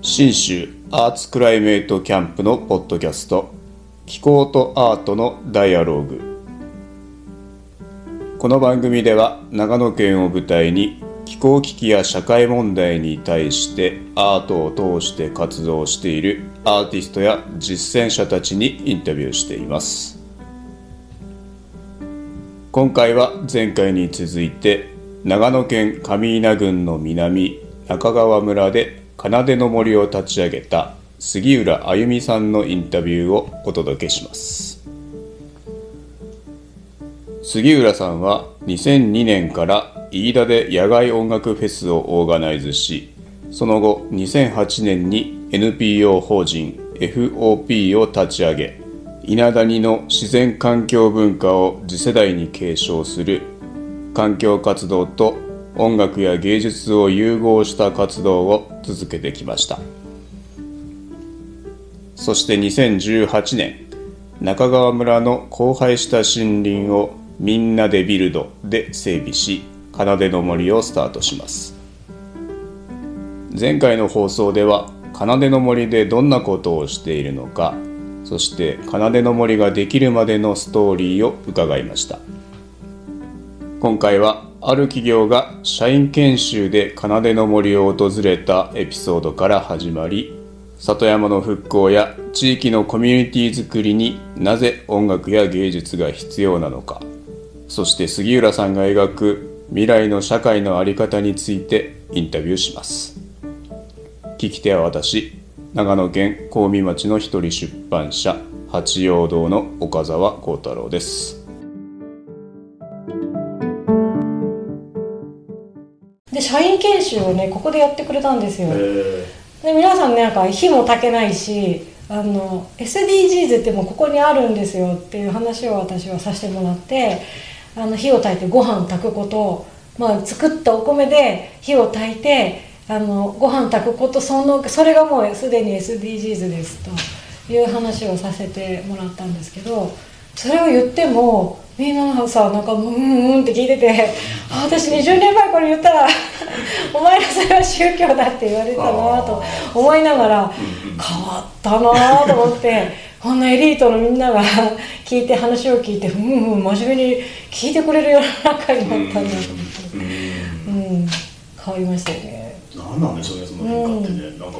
信州アーツクライメートキャンプのポッドキャスト気候とアートのダイアローグ。この番組では長野県を舞台に気候危機や社会問題に対してアートを通して活動しているアーティストや実践者たちにインタビューしています。今回は前回に続いて長野県上稲郡の南中川村で奏の森を立ち上げた杉浦あゆみさんのインタビューをお届けします。杉浦さんは2002年から飯田で野外音楽フェスをオーガナイズしその後2008年に NPO 法人 FOP を立ち上げ稲谷の自然環境文化を次世代に継承する環境活動と音楽や芸術を融合した活動を続けてきました。そして2018年中川村の荒廃した森林をみんなでビルドで整備し奏の森をスタートします。前回の放送では奏の森でどんなことをしているのかそして奏の森ができるまでのストーリーを伺いました。今回はある企業が社員研修で奏の森を訪れたエピソードから始まり里山の復興や地域のコミュニティづくりになぜ音楽や芸術が必要なのか。そして杉浦さんが描く未来の社会の在り方についてインタビューします。聞き手は私長野県小海町の一人出版社八陽堂の岡澤幸太郎です。で社員研修をねここでやってくれたんですよ。で皆さんねなんか火も炊けないしあの SDGs ってもうここにあるんですよっていう話を私はさせてもらってあの火を炊いてご飯炊くことまあ作ったお米で火を炊いてあのご飯炊くことそのそれがもうすでに SDGs ですという話をさせてもらったんですけどそれを言ってもみんなさなんかうんうんって聞いててあ私20年前これ言ったら お前らそれは宗教だって言われたなと思いながら変わったなと思って こんなエリートのみんなが聞いて話を聞いてうんうん真面目に聞いてくれる世の中になったんだと思って。うん変わりましたよね。何なんでしょうねその変化ってね、うん、なんか。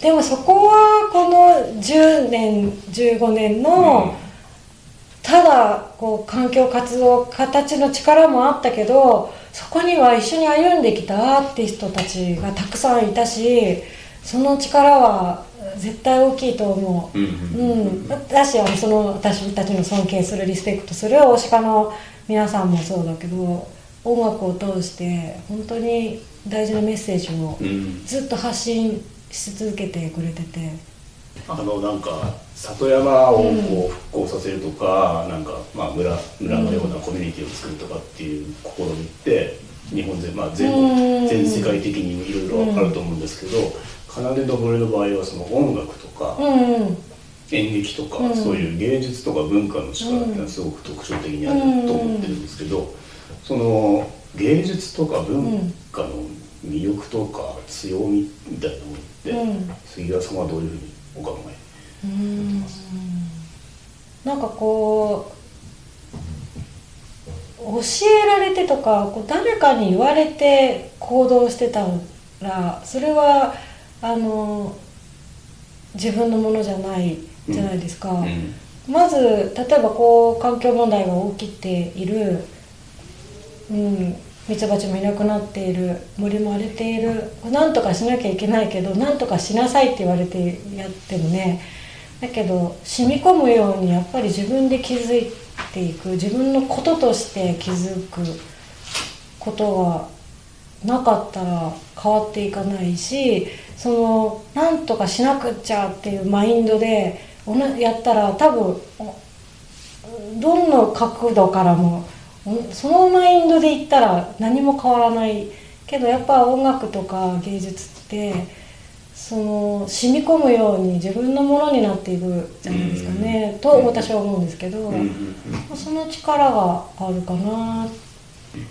でもそこはこの10年15年の、うんただこう環境活動形の力もあったけどそこには一緒に歩んできたアーティストたちがたくさんいたしその力は絶対大きいと思う、うん、だしその私たちの尊敬するリスペクトする大鹿の皆さんもそうだけど音楽を通して本当に大事なメッセージをずっと発信し続けてくれてて。あのなんか里山をこう復興させるとか、うん、なんかまあ村村のようなコミュニティを作るとかっていう試みって日本全,、まあ、全国全世界的にいろいろあると思うんですけど奏の森の場合はその音楽とか、演劇とか、そういう芸術とか文化の力っていうのはすごく特徴的にあると思ってるんですけど、その芸術とか文化の魅力とか強みみたいなものって、杉浦さんはどういうふうにお考えうん。なんかこう教えられてとかこう誰かに言われて行動してたらそれはあの自分のものじゃないじゃないですか、うんうん、まず例えばこう環境問題が起きている、うん、ミツバチもいなくなっている森も荒れている。なんとかしなきゃいけないけどなんとかしなさいって言われてやってもね。だけど染み込むようにやっぱり自分で気づいていく。自分のこととして気づくことがなかったら変わっていかないしそのなんとかしなくっちゃっていうマインドでやったら多分どんな角度からもそのマインドで言ったら何も変わらないけどやっぱ音楽とか芸術ってその染み込むように自分のものになっていくじゃないですかね、と私は思うんですけど、その力があるかな。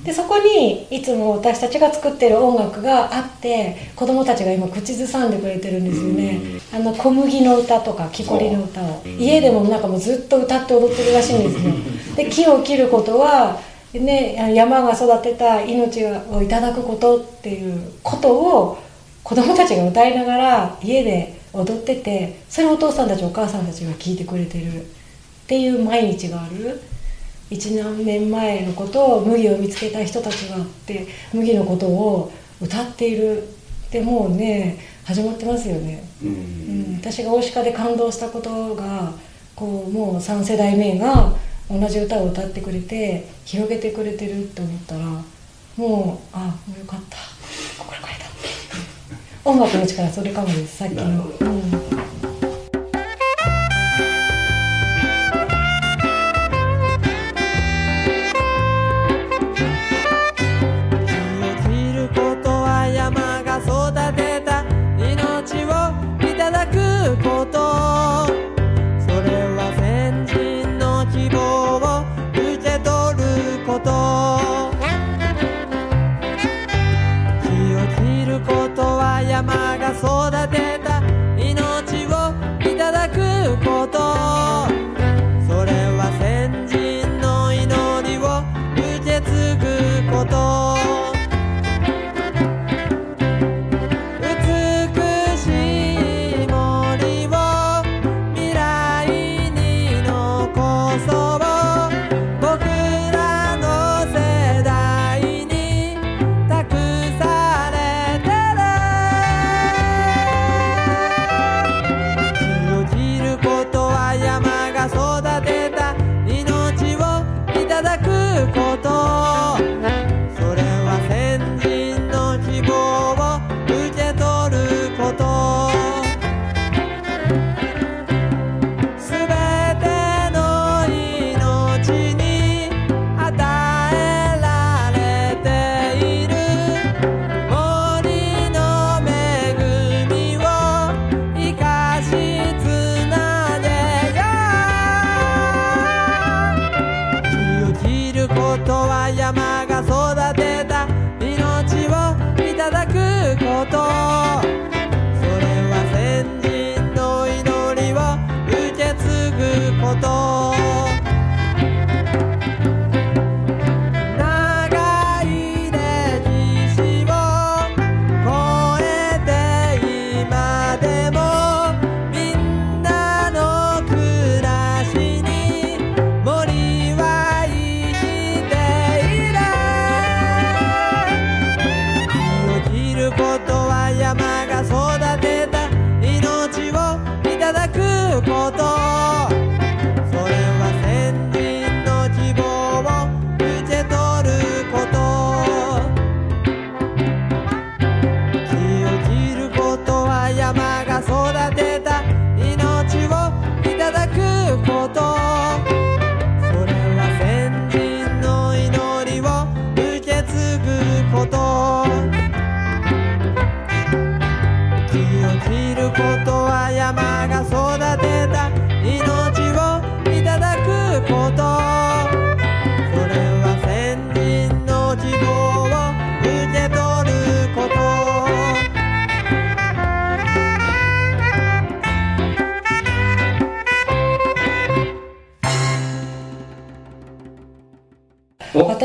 でそこにいつも私たちが作ってる音楽があって子供たちが今口ずさんでくれてるんですよね、あの小麦の歌とか木こりの歌を。家でもなんかもうずっと歌って踊ってるらしいんですよ。で木を切ることはね、山が育てた命をいただくことっていうことを子供たちが歌いながら家で踊っててそれをお父さんたちお母さんたちが聞いてくれてるっていう毎日がある。1年前のことを麦を見つけた人たちがあって麦のことを歌っている。ってもうね始まってますよね、うん、うん、私が大鹿で感動したことがこうもう3世代目が同じ歌を歌ってくれて広げてくれてるって思ったらもうあもうよかった。これこれだ音楽の力それかもですさっきの。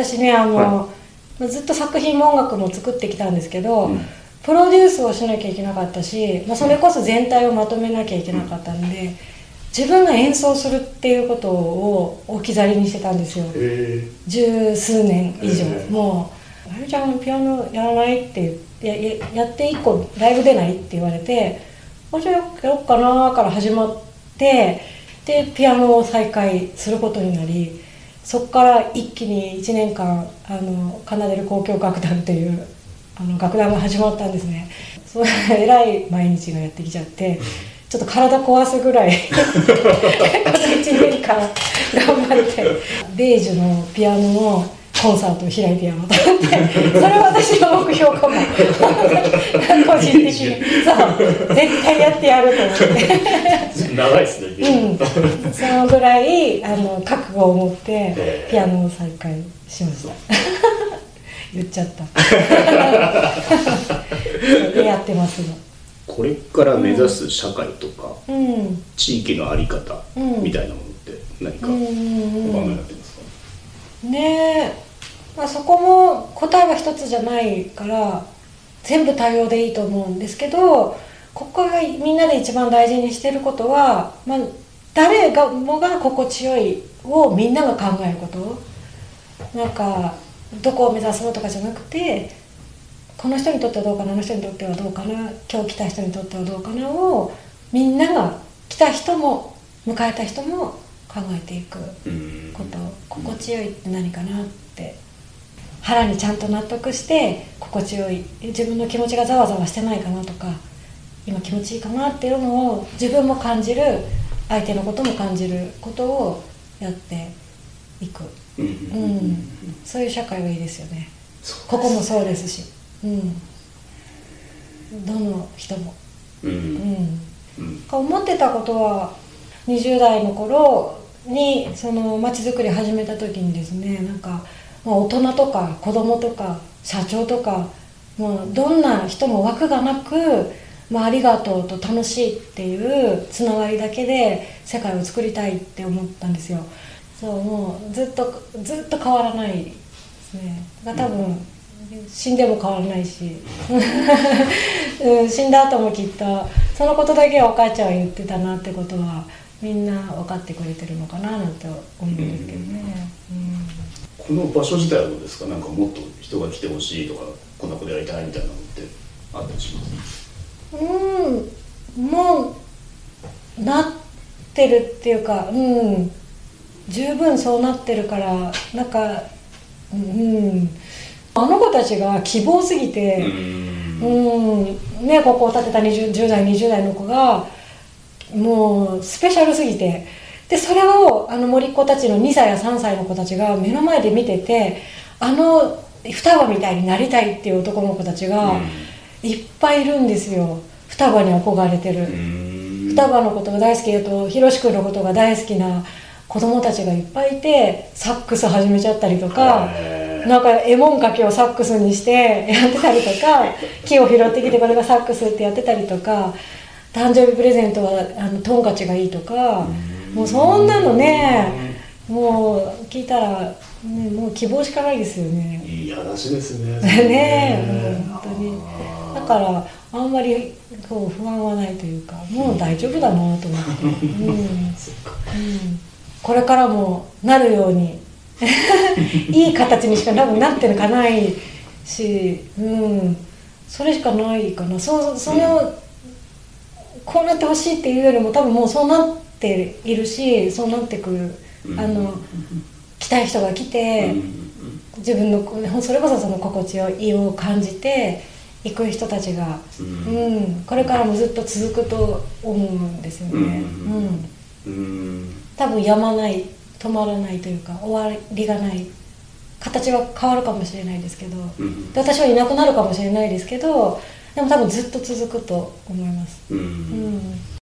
私ねあの、はい、ずっと作品も音楽も作ってきたんですけど、うん、プロデュースをしなきゃいけなかったし、まあ、それこそ全体をまとめなきゃいけなかったんで、自分が演奏するっていうことを置き去りにしてたんですよ。十数年以上。もう「あゆちゃんピアノやらない?」ってやややって1個ライブ出ないって言われて「あじゃあやろっかな」から始まってでピアノを再開することになりそこから一気に1年間あの奏でる交響楽団というあの楽団が始まったんですね。それえらい毎日がやってきちゃってちょっと体壊すぐらい この1年間頑張ってベージュのピアノのコンサートを開いてやろうと。思ってそれは私の目標かも。個人的に。そう。絶対やってやると思って長いですね、う。ん、そのぐらいあの覚悟を持ってピアノを再開しました言っちゃったでやってますがこれから目指す社会とか、う。ん地域の在り方う。んみたいなものって何かお考えう。んになってますか、ねえ、まあ、そこも答えは一つじゃないから全部多様でいいと思うんですけどここがみんなで一番大事にしてることは、まあ、誰がもが心地よいをみんなが考えること。なんかどこを目指そうとかじゃなくてこの人にとってはどうかなあの人にとってはどうかな今日来た人にとってはどうかなをみんなが来た人も迎えた人も考えていく。うん。こと心地よいって何かなって腹にちゃんと納得して心地よい自分の気持ちがざわざわしてないかなとか今気持ちいいかなっていうのを自分も感じる相手のことも感じることをやっていく、うん。うん、そういう社会はいいですよね。ここもそうですし、うん、どの人も、うん。うん、うん。思ってたことは20代の頃にその街づくり始めた時にですねなんか、まあ、大人とか子供とか社長とかもうどんな人も枠がなく、まあ、ありがとうと楽しいっていうつながりだけで世界を作りたいって思ったんですよ。そうもうずっとずっと変わらないですね。が多分、死んでも変わらないし、うん、死んだ後もきっとそのことだけはお母ちゃんは言ってたなってことはみんな分かってくれてるのかななんて思うんですけどね、この場所自体はどうですか？なんかもっと人が来てほしいとかこんなことやりたいみたいなのってあったりします？うん、うん、もうなってるっていうかうん。十分そうなってるからなんかうん。あの子たちが希望すぎて、うん。うん。ね、ここを建てた 20, 10代20代の子がもうスペシャルすぎてでそれをあの森っ子たちの2歳や3歳の子たちが目の前で見ててあの双葉みたいになりたいっていう男の子たちがいっぱいいるんですよ。双葉に憧れてる、うん。双葉のことが大好きだとひろし君のことが大好きな子供たちがいっぱいいてサックス始めちゃったりとか。なんか絵文かけをサックスにして やってたりとか木を拾ってきてこれがサックスってやってたりとか誕生日プレゼントはあのトンカチがいいとかもうそんなのねもう聞いたら、ね、もう希望しかないですよね。いい話ですね。ね本当に。だからあんまりこう不安はないというかもう大丈夫だなと思って、うん。うん、これからもなるように。いい形にしか多分なってるかないし、うん、それしかないかな。そそのこうなってほしいっていうよりも多分もうそうなっているしそうなってくるあの来たい人が来て。自分のそれこそその心地よいを感じて行く人たちが、ううん。んこれからもずっと続くと思うんですよね、うん。うん。うん。多分やまない止まらないというか終わりがない。形は変わるかもしれないですけどうん。で私はいなくなるかもしれないですけどでも多分ずっと続くと思います、うん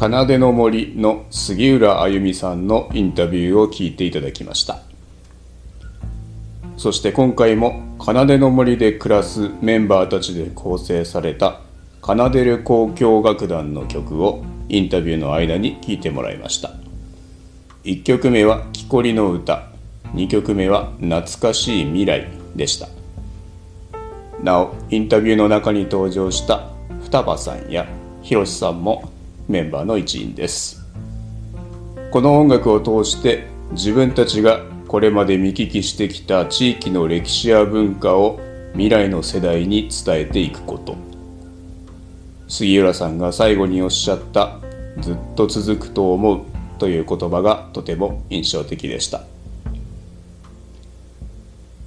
奏での森の杉浦あゆみさんのインタビューを聞いていただきました。そして今回も奏での森で暮らすメンバーたちで構成された奏でる交響楽団の曲をインタビューの間に聴いてもらいました。1曲目は「木こりの歌」2曲目は「懐かしい未来」でした。なおインタビューの中に登場した双葉さんやひろしさんもメンバーの一員です。この音楽を通して自分たちがこれまで見聞きしてきた地域の歴史や文化を未来の世代に伝えていくこと。杉浦さんが最後におっしゃった「ずっと続くと思う」という言葉がとても印象的でした。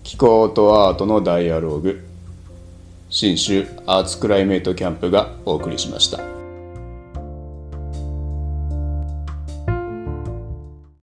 気候とアートのダイアローグ新州アーツクライメートキャンプがお送りしました。